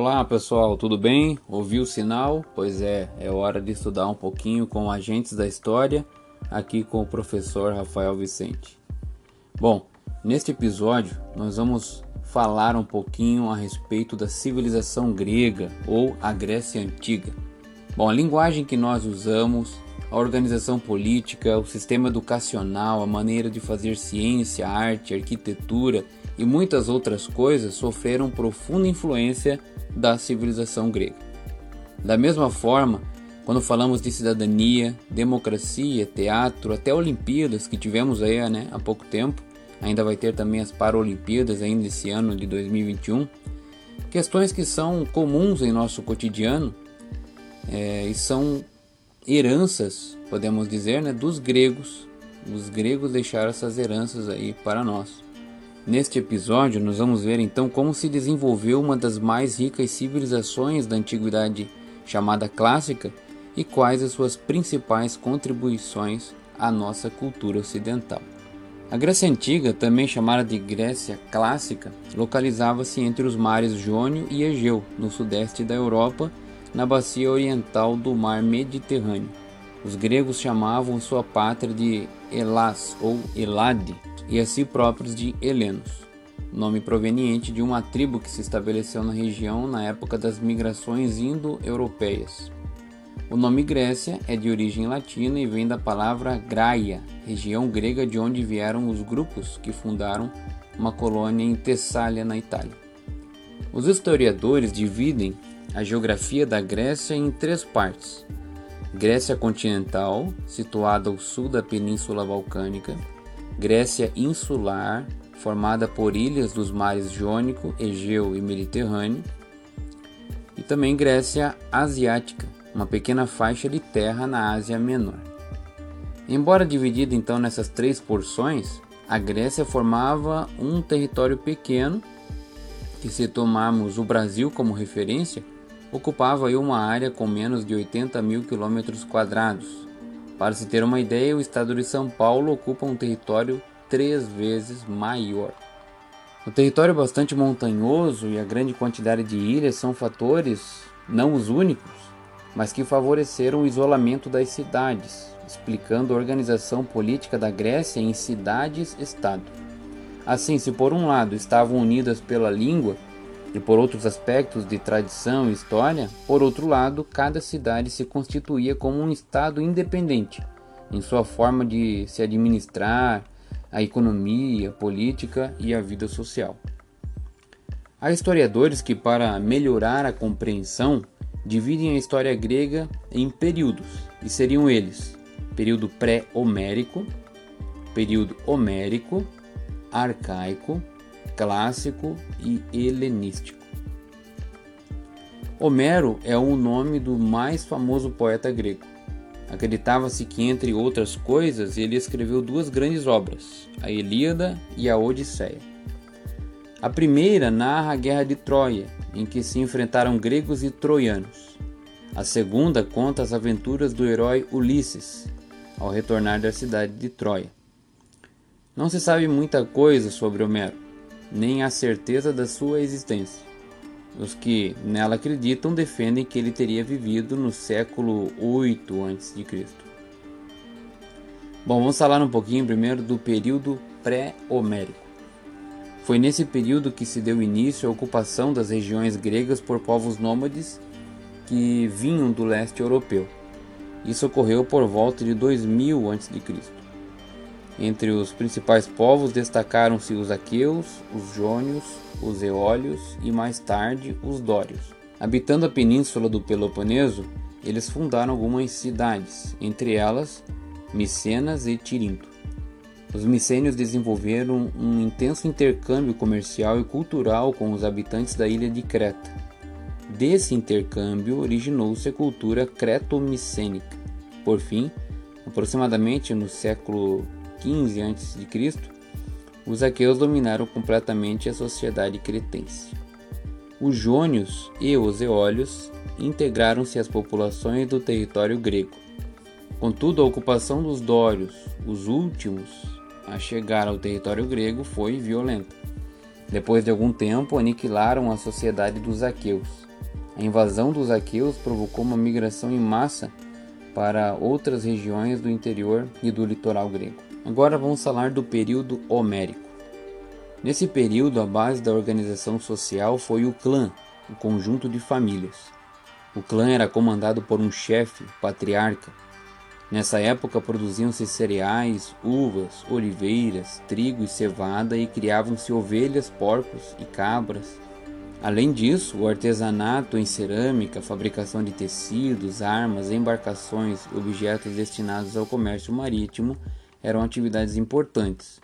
Olá pessoal, tudo bem? Ouviu o sinal? Pois é, é hora de estudar um pouquinho com agentes da história, aqui com o professor Rafael Vicente. Bom, neste episódio nós vamos falar um pouquinho a respeito da civilização grega ou a Grécia Antiga. Bom, a linguagem que nós usamos, a organização política, o sistema educacional, a maneira de fazer ciência, arte, arquitetura e muitas outras coisas sofreram profunda influência da civilização grega. Da mesma forma, quando falamos de cidadania, democracia, teatro, até Olimpíadas que tivemos aí né, há pouco tempo, ainda vai ter também as Paralimpíadas ainda esse ano de 2021, questões que são comuns em nosso cotidiano é, e são heranças, podemos dizer, né, dos gregos. Os gregos deixaram essas heranças aí para nós. Neste episódio, nós vamos ver então como se desenvolveu uma das mais ricas civilizações da antiguidade chamada clássica e quais as suas principais contribuições à nossa cultura ocidental. A Grécia Antiga, também chamada de Grécia Clássica, localizava-se entre os mares Jônio e Egeu, no sudeste da Europa, na bacia oriental do mar Mediterrâneo. Os gregos chamavam sua pátria de Elas ou Elade, e a si próprios de helenos, nome proveniente de uma tribo que se estabeleceu na região na época das migrações indo-europeias. O nome Grécia é de origem latina e vem da palavra Graia, região grega de onde vieram os grupos que fundaram uma colônia em Tessália, na Itália. Os historiadores dividem a geografia da Grécia em três partes: Grécia continental, situada ao sul da Península Balcânica, Grécia insular, formada por ilhas dos mares Jônico, Egeu e Mediterrâneo, e também Grécia asiática, uma pequena faixa de terra na Ásia Menor. Embora dividida então nessas três porções, a Grécia formava um território pequeno que, se tomarmos o Brasil como referência, ocupava uma área com menos de 80 mil quilômetros quadrados, para se ter uma ideia, o estado de São Paulo ocupa um território três vezes maior. O território bastante montanhoso e a grande quantidade de ilhas são fatores, não os únicos, mas que favoreceram o isolamento das cidades, explicando a organização política da Grécia em cidades-estado. Assim, se por um lado estavam unidas pela língua, e por outros aspectos de tradição e história, por outro lado, cada cidade se constituía como um estado independente em sua forma de se administrar, a economia, a política e a vida social. Há historiadores que, para melhorar a compreensão, dividem a história grega em períodos, e seriam eles: período pré-homérico, período homérico, arcaico, clássico e helenístico. Homero é o nome do mais famoso poeta grego. Acreditava-se que, entre outras coisas, ele escreveu duas grandes obras, a Ilíada e a Odisseia. A primeira narra a Guerra de Troia, em que se enfrentaram gregos e troianos. A segunda conta as aventuras do herói Ulisses, ao retornar da cidade de Troia. Não se sabe muita coisa sobre Homero nem a certeza da sua existência. Os que nela acreditam defendem que ele teria vivido no século 8 a.C. Bom, vamos falar um pouquinho primeiro do período pré-homérico. Foi nesse período que se deu início à ocupação das regiões gregas por povos nômades que vinham do leste europeu. Isso ocorreu por volta de 2000 a.C. Entre os principais povos destacaram-se os aqueus, os jônios, os eólios e mais tarde os dórios. Habitando a península do Peloponeso, eles fundaram algumas cidades, entre elas Micenas e Tirinto. Os micênios desenvolveram um intenso intercâmbio comercial e cultural com os habitantes da ilha de Creta. Desse intercâmbio originou-se a cultura creto-micênica. Por fim, aproximadamente no século 15 a.C., os aqueus dominaram completamente a sociedade cretense. Os jônios e os eólios integraram-se às populações do território grego. Contudo, a ocupação dos dórios, os últimos a chegar ao território grego, foi violenta. Depois de algum tempo, aniquilaram a sociedade dos aqueus. A invasão dos aqueus provocou uma migração em massa para outras regiões do interior e do litoral grego. Agora vamos falar do período homérico. Nesse período, a base da organização social foi o clã, o conjunto de famílias. O clã era comandado por um chefe, patriarca. Nessa época produziam-se cereais, uvas, oliveiras, trigo e cevada e criavam-se ovelhas, porcos e cabras. Além disso, o artesanato em cerâmica, fabricação de tecidos, armas, embarcações objetos destinados ao comércio marítimo eram atividades importantes.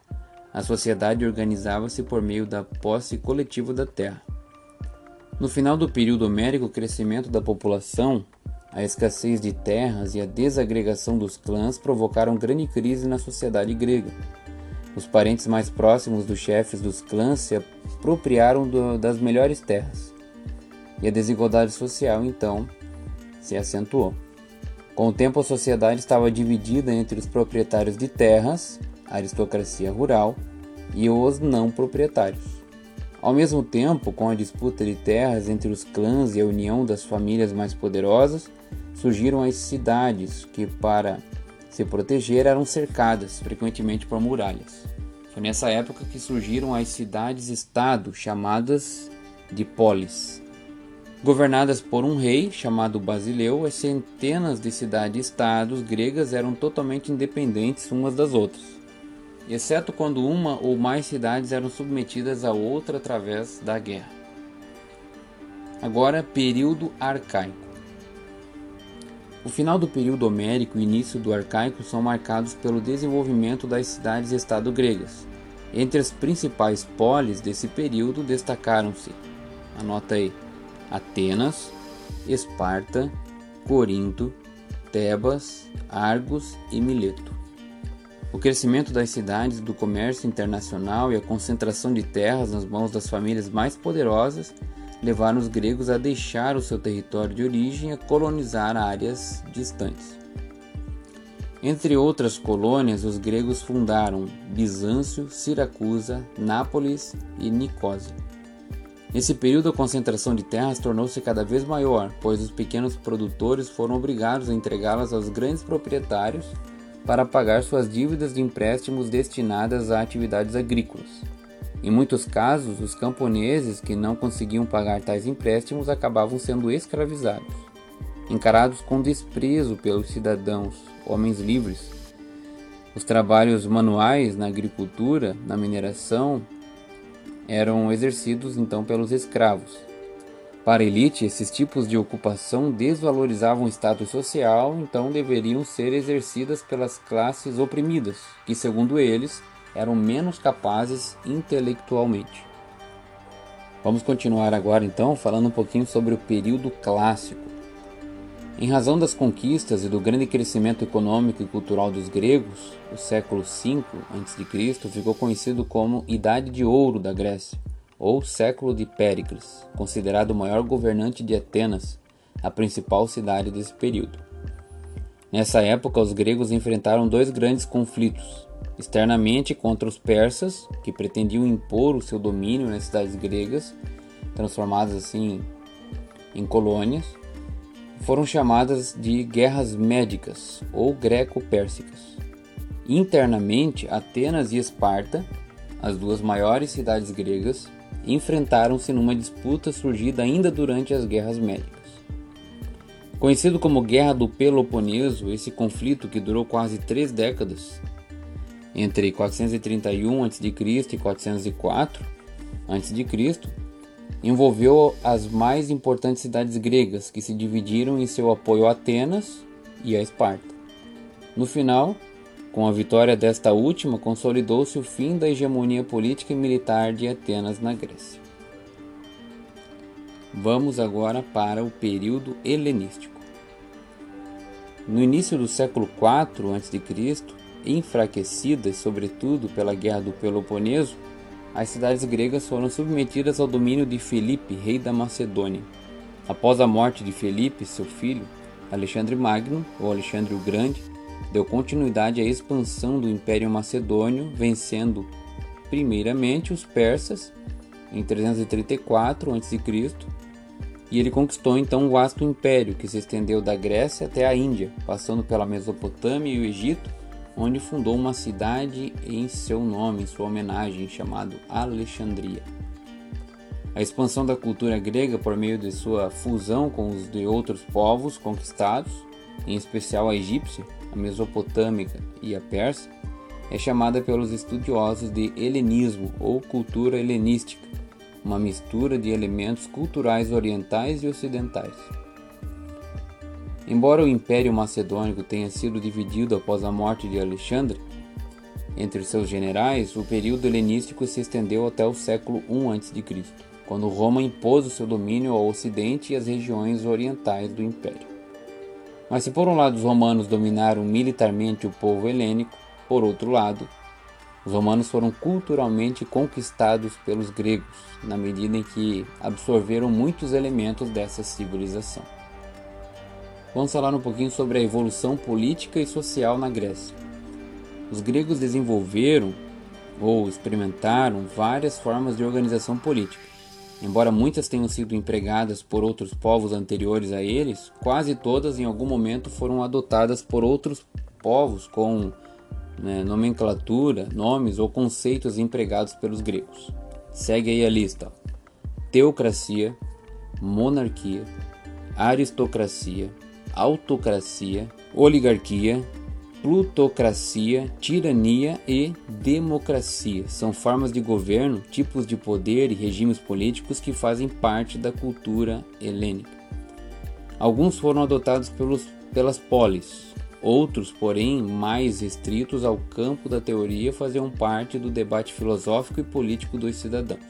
A sociedade organizava-se por meio da posse coletiva da terra. No final do período homérico, o crescimento da população, a escassez de terras e a desagregação dos clãs provocaram grande crise na sociedade grega. Os parentes mais próximos dos chefes dos clãs se apropriaram do, das melhores terras. E a desigualdade social, então, se acentuou. Com o tempo, a sociedade estava dividida entre os proprietários de terras, a aristocracia rural, e os não proprietários. Ao mesmo tempo, com a disputa de terras entre os clãs e a união das famílias mais poderosas, surgiram as cidades que, para se proteger eram cercadas, frequentemente por muralhas. Foi nessa época que surgiram as cidades-estado, chamadas de polis. Governadas por um rei chamado Basileu, as centenas de cidades-estados gregas eram totalmente independentes umas das outras, exceto quando uma ou mais cidades eram submetidas a outra através da guerra. Agora, período arcaico. O final do período homérico e o início do arcaico são marcados pelo desenvolvimento das cidades-estado gregas. Entre as principais polis desse período destacaram-se, anota aí, Atenas, Esparta, Corinto, Tebas, Argos e Mileto. O crescimento das cidades, do comércio internacional e a concentração de terras nas mãos das famílias mais poderosas levaram os gregos a deixar o seu território de origem e a colonizar áreas distantes. Entre outras colônias, os gregos fundaram Bizâncio, Siracusa, Nápoles e Nicósia. Nesse período, a concentração de terras tornou-se cada vez maior, pois os pequenos produtores foram obrigados a entregá-las aos grandes proprietários para pagar suas dívidas de empréstimos destinadas a atividades agrícolas. Em muitos casos, os camponeses que não conseguiam pagar tais empréstimos acabavam sendo escravizados, encarados com desprezo pelos cidadãos, homens livres. Os trabalhos manuais na agricultura, na mineração, eram exercidos então pelos escravos. Para a elite, esses tipos de ocupação desvalorizavam o status social, então deveriam ser exercidas pelas classes oprimidas, que, segundo eles, eram menos capazes intelectualmente. Vamos continuar agora então falando um pouquinho sobre o período clássico. Em razão das conquistas e do grande crescimento econômico e cultural dos gregos, o século V a.C. ficou conhecido como Idade de Ouro da Grécia, ou Século de Péricles, considerado o maior governante de Atenas, a principal cidade desse período. Nessa época, os gregos enfrentaram dois grandes conflitos: externamente contra os persas, que pretendiam impor o seu domínio nas cidades gregas, transformadas assim em colônias, foram chamadas de guerras médicas ou greco-pérsicas. Internamente, Atenas e Esparta, as duas maiores cidades gregas, enfrentaram-se numa disputa surgida ainda durante as guerras médicas. Conhecido como Guerra do Peloponeso, esse conflito, que durou quase três décadas, entre 431 a.C. e 404 a.C., envolveu as mais importantes cidades gregas, que se dividiram em seu apoio a Atenas e a Esparta. No final, com a vitória desta última, consolidou-se o fim da hegemonia política e militar de Atenas na Grécia. Vamos agora para o período helenístico. No início do século IV a.C., enfraquecidas sobretudo pela Guerra do Peloponeso, as cidades gregas foram submetidas ao domínio de Filipe, rei da Macedônia. Após a morte de Filipe, seu filho, Alexandre Magno, ou Alexandre o Grande, deu continuidade à expansão do Império Macedônio, vencendo primeiramente os persas em 334 a.C. e ele conquistou então um vasto império que se estendeu da Grécia até a Índia, passando pela Mesopotâmia e o Egito, onde fundou uma cidade em seu nome, em sua homenagem, chamado Alexandria. A expansão da cultura grega por meio de sua fusão com os de outros povos conquistados, em especial a egípcia, a mesopotâmica e a persa, é chamada pelos estudiosos de helenismo ou cultura helenística, uma mistura de elementos culturais orientais e ocidentais. Embora o Império Macedônico tenha sido dividido após a morte de Alexandre, entre seus generais, o período helenístico se estendeu até o século I a.C quando Roma impôs o seu domínio ao ocidente e às regiões orientais do império. Mas se por um lado os romanos dominaram militarmente o povo helênico, por outro lado, os romanos foram culturalmente conquistados pelos gregos, na medida em que absorveram muitos elementos dessa civilização. Vamos falar um pouquinho sobre a evolução política e social na Grécia. Os gregos desenvolveram ou experimentaram várias formas de organização política. Embora muitas tenham sido empregadas por outros povos anteriores a eles, quase todas em algum momento foram adotadas por outros povos com né, nomenclatura, nomes ou conceitos empregados pelos gregos. Segue aí a lista: teocracia, monarquia, aristocracia, autocracia, oligarquia, plutocracia, tirania e democracia. São formas de governo, tipos de poder e regimes políticos que fazem parte da cultura helênica. Alguns foram adotados pelos, pelas polis, outros, porém, mais restritos ao campo da teoria, faziam parte do debate filosófico e político dos cidadãos.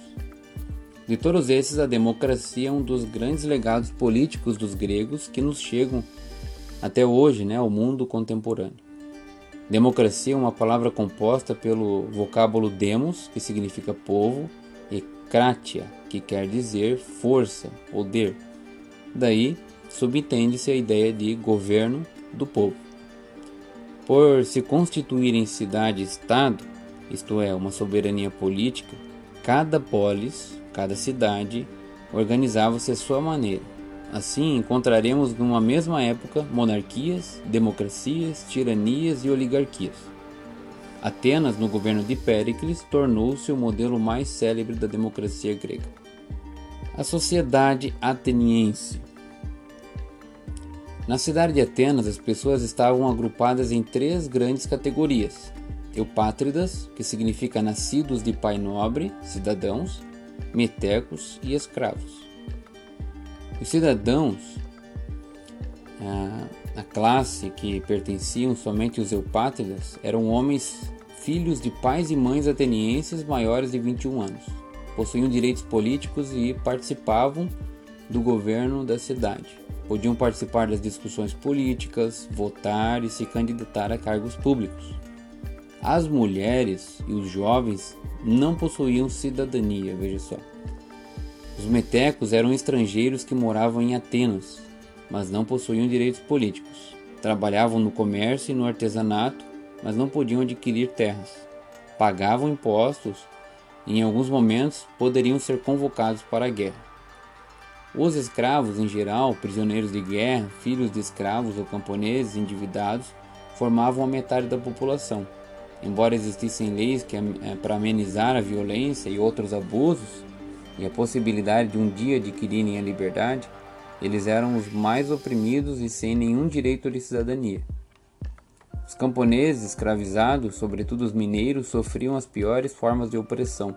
De todos esses, a democracia é um dos grandes legados políticos dos gregos que nos chegam até hoje né, ao mundo contemporâneo. Democracia é uma palavra composta pelo vocábulo demos, que significa povo, e kratia, que quer dizer força, poder. Daí subentende-se a ideia de governo do povo. Por se constituir em cidade-estado, isto é, uma soberania política, cada polis, cada cidade, organizava-se à sua maneira Assim, encontraremos numa mesma época monarquias, democracias, tiranias e oligarquias. Atenas, no governo de Péricles, tornou-se o modelo mais célebre da democracia grega. A sociedade ateniense. Na cidade de Atenas, as pessoas estavam agrupadas em três grandes categorias: eupátridas, que significa nascidos de pai nobre, cidadãos, metecos e escravos. Os cidadãos, a, a classe que pertenciam somente os eupátridas, eram homens filhos de pais e mães atenienses maiores de 21 anos. Possuíam direitos políticos e participavam do governo da cidade. Podiam participar das discussões políticas, votar e se candidatar a cargos públicos. As mulheres e os jovens não possuíam cidadania, veja só. Os metecos eram estrangeiros que moravam em Atenas, mas não possuíam direitos políticos. Trabalhavam no comércio e no artesanato, mas não podiam adquirir terras. Pagavam impostos e, em alguns momentos, poderiam ser convocados para a guerra. Os escravos, em geral, prisioneiros de guerra, filhos de escravos ou camponeses endividados, formavam a metade da população. Embora existissem leis que, eh, para amenizar a violência e outros abusos, e a possibilidade de um dia adquirirem a liberdade, eles eram os mais oprimidos e sem nenhum direito de cidadania. Os camponeses escravizados, sobretudo os mineiros, sofriam as piores formas de opressão.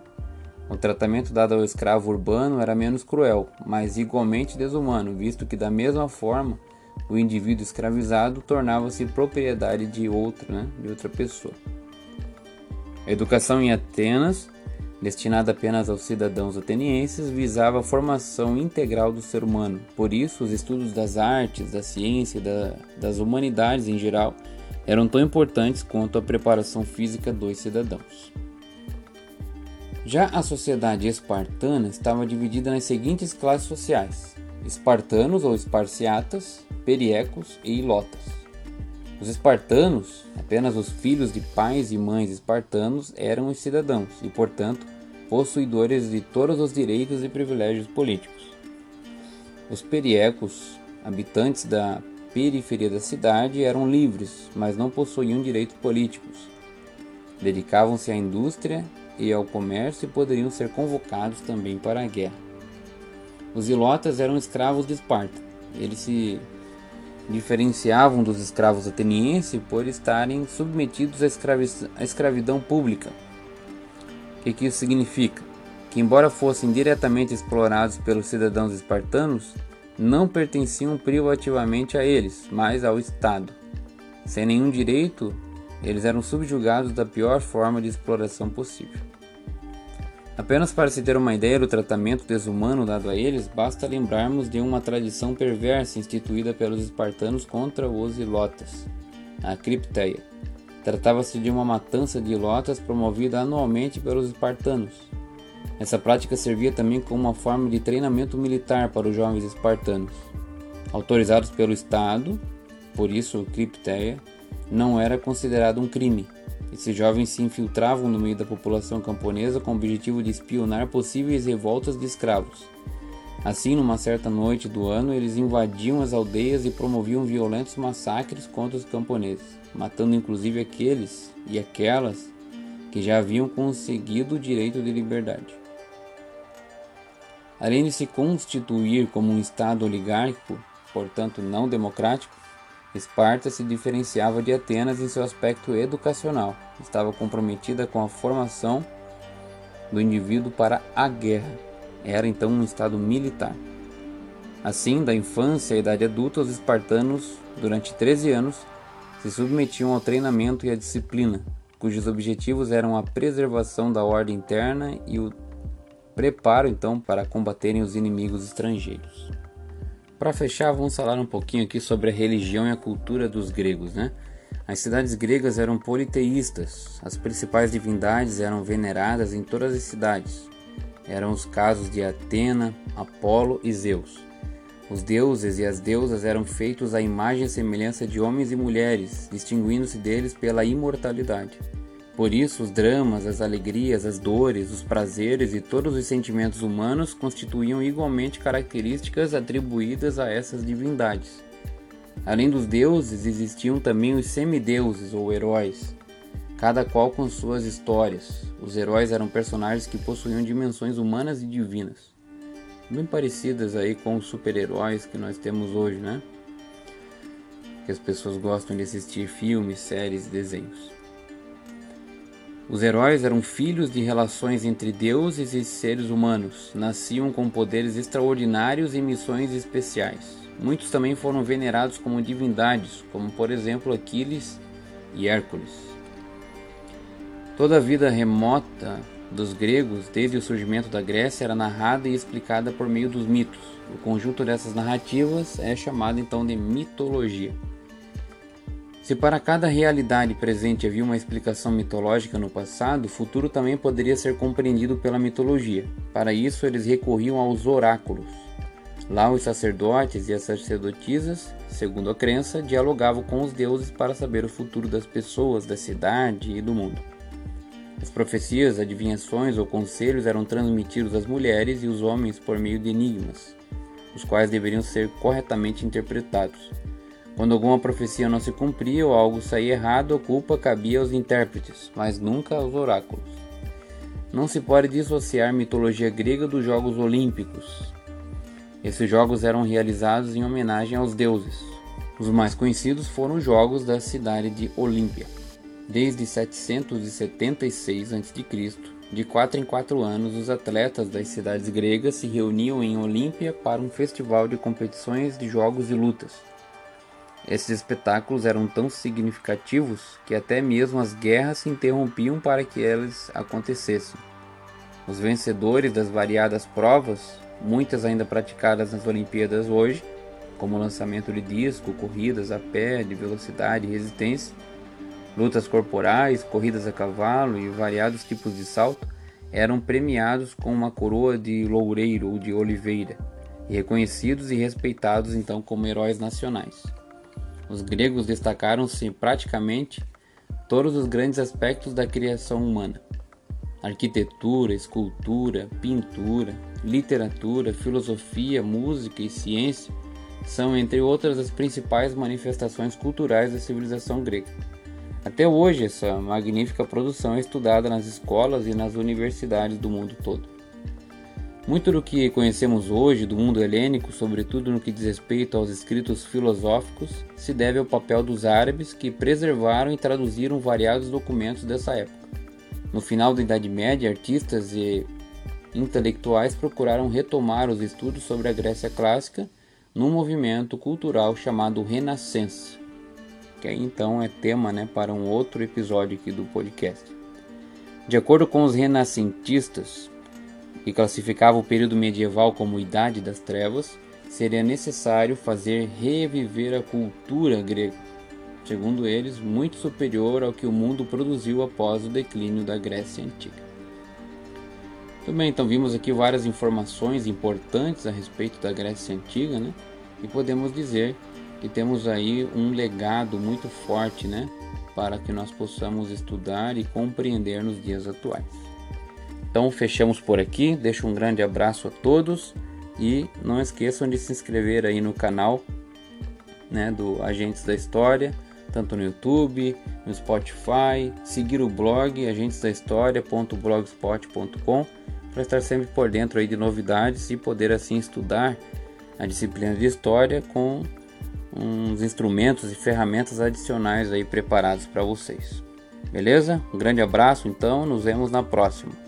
O tratamento dado ao escravo urbano era menos cruel, mas igualmente desumano, visto que, da mesma forma, o indivíduo escravizado tornava-se propriedade de outra, né, de outra pessoa. A educação em Atenas destinada apenas aos cidadãos atenienses, visava a formação integral do ser humano. Por isso, os estudos das artes, da ciência e da, das humanidades em geral eram tão importantes quanto a preparação física dos cidadãos. Já a sociedade espartana estava dividida nas seguintes classes sociais: espartanos ou esparciatas, periecos e ilotas. Os espartanos, apenas os filhos de pais e mães espartanos, eram os cidadãos e, portanto, possuidores de todos os direitos e privilégios políticos. Os periecos, habitantes da periferia da cidade, eram livres, mas não possuíam direitos políticos. Dedicavam-se à indústria e ao comércio e poderiam ser convocados também para a guerra. Os ilotas eram escravos de Esparta. Eles se diferenciavam dos escravos atenienses por estarem submetidos à, escravi à escravidão pública. O que, que isso significa? Que, embora fossem diretamente explorados pelos cidadãos espartanos, não pertenciam privativamente a eles, mas ao Estado. Sem nenhum direito, eles eram subjugados da pior forma de exploração possível. Apenas para se ter uma ideia do tratamento desumano dado a eles, basta lembrarmos de uma tradição perversa instituída pelos espartanos contra os ilotas, a cripteia. Tratava-se de uma matança de ilotas promovida anualmente pelos espartanos. Essa prática servia também como uma forma de treinamento militar para os jovens espartanos. Autorizados pelo Estado, por isso cripteia, não era considerado um crime esses jovens se infiltravam no meio da população camponesa com o objetivo de espionar possíveis revoltas de escravos. Assim, numa certa noite do ano, eles invadiam as aldeias e promoviam violentos massacres contra os camponeses, matando inclusive aqueles e aquelas que já haviam conseguido o direito de liberdade. Além de se constituir como um Estado oligárquico, portanto não democrático, Esparta se diferenciava de Atenas em seu aspecto educacional. Estava comprometida com a formação do indivíduo para a guerra. Era então um estado militar. Assim, da infância à idade adulta, os espartanos, durante 13 anos, se submetiam ao treinamento e à disciplina, cujos objetivos eram a preservação da ordem interna e o preparo então para combaterem os inimigos estrangeiros. Para fechar, vamos falar um pouquinho aqui sobre a religião e a cultura dos gregos, né? As cidades gregas eram politeístas. As principais divindades eram veneradas em todas as cidades. Eram os casos de Atena, Apolo e Zeus. Os deuses e as deusas eram feitos à imagem e semelhança de homens e mulheres, distinguindo-se deles pela imortalidade. Por isso, os dramas, as alegrias, as dores, os prazeres e todos os sentimentos humanos constituíam igualmente características atribuídas a essas divindades. Além dos deuses, existiam também os semideuses ou heróis, cada qual com suas histórias. Os heróis eram personagens que possuíam dimensões humanas e divinas, bem parecidas aí com os super-heróis que nós temos hoje, né? Que as pessoas gostam de assistir filmes, séries, desenhos. Os heróis eram filhos de relações entre deuses e seres humanos, nasciam com poderes extraordinários e missões especiais. Muitos também foram venerados como divindades, como por exemplo Aquiles e Hércules. Toda a vida remota dos gregos, desde o surgimento da Grécia, era narrada e explicada por meio dos mitos. O conjunto dessas narrativas é chamado então de mitologia. Se para cada realidade presente havia uma explicação mitológica no passado, o futuro também poderia ser compreendido pela mitologia. Para isso, eles recorriam aos oráculos. Lá, os sacerdotes e as sacerdotisas, segundo a crença, dialogavam com os deuses para saber o futuro das pessoas, da cidade e do mundo. As profecias, adivinhações ou conselhos eram transmitidos às mulheres e os homens por meio de enigmas, os quais deveriam ser corretamente interpretados. Quando alguma profecia não se cumpria ou algo saía errado, a culpa cabia aos intérpretes, mas nunca aos oráculos. Não se pode dissociar mitologia grega dos Jogos Olímpicos. Esses jogos eram realizados em homenagem aos deuses. Os mais conhecidos foram os Jogos da cidade de Olímpia. Desde 776 a.C., de 4 em 4 anos, os atletas das cidades gregas se reuniam em Olímpia para um festival de competições de jogos e lutas. Esses espetáculos eram tão significativos que até mesmo as guerras se interrompiam para que eles acontecessem. Os vencedores das variadas provas, muitas ainda praticadas nas Olimpíadas hoje, como lançamento de disco, corridas a pé de velocidade e resistência, lutas corporais, corridas a cavalo e variados tipos de salto, eram premiados com uma coroa de loureiro ou de oliveira, e reconhecidos e respeitados então como heróis nacionais. Os gregos destacaram-se praticamente todos os grandes aspectos da criação humana. arquitetura, escultura, pintura, literatura, filosofia, música e ciência são, entre outras, as principais manifestações culturais da civilização grega. Até hoje, essa magnífica produção é estudada nas escolas e nas universidades do mundo todo. Muito do que conhecemos hoje do mundo helênico, sobretudo no que diz respeito aos escritos filosóficos, se deve ao papel dos árabes que preservaram e traduziram variados documentos dessa época. No final da Idade Média, artistas e intelectuais procuraram retomar os estudos sobre a Grécia clássica num movimento cultural chamado Renascença, que aí então é tema né, para um outro episódio aqui do podcast. De acordo com os renascentistas, que classificavam o período medieval como Idade das Trevas, seria necessário fazer reviver a cultura grega, segundo eles, muito superior ao que o mundo produziu após o declínio da Grécia Antiga. Muito bem, então vimos aqui várias informações importantes a respeito da Grécia Antiga, né? E podemos dizer que temos aí um legado muito forte, né? Para que nós possamos estudar e compreender nos dias atuais. Então fechamos por aqui, deixo um grande abraço a todos e não esqueçam de se inscrever aí no canal né, do Agentes da História tanto no YouTube, no Spotify, seguir o blog agentesdahistoria.blogspot.com para estar sempre por dentro aí de novidades e poder assim estudar a disciplina de história com uns instrumentos e ferramentas adicionais aí preparados para vocês. Beleza? Um grande abraço então, nos vemos na próxima.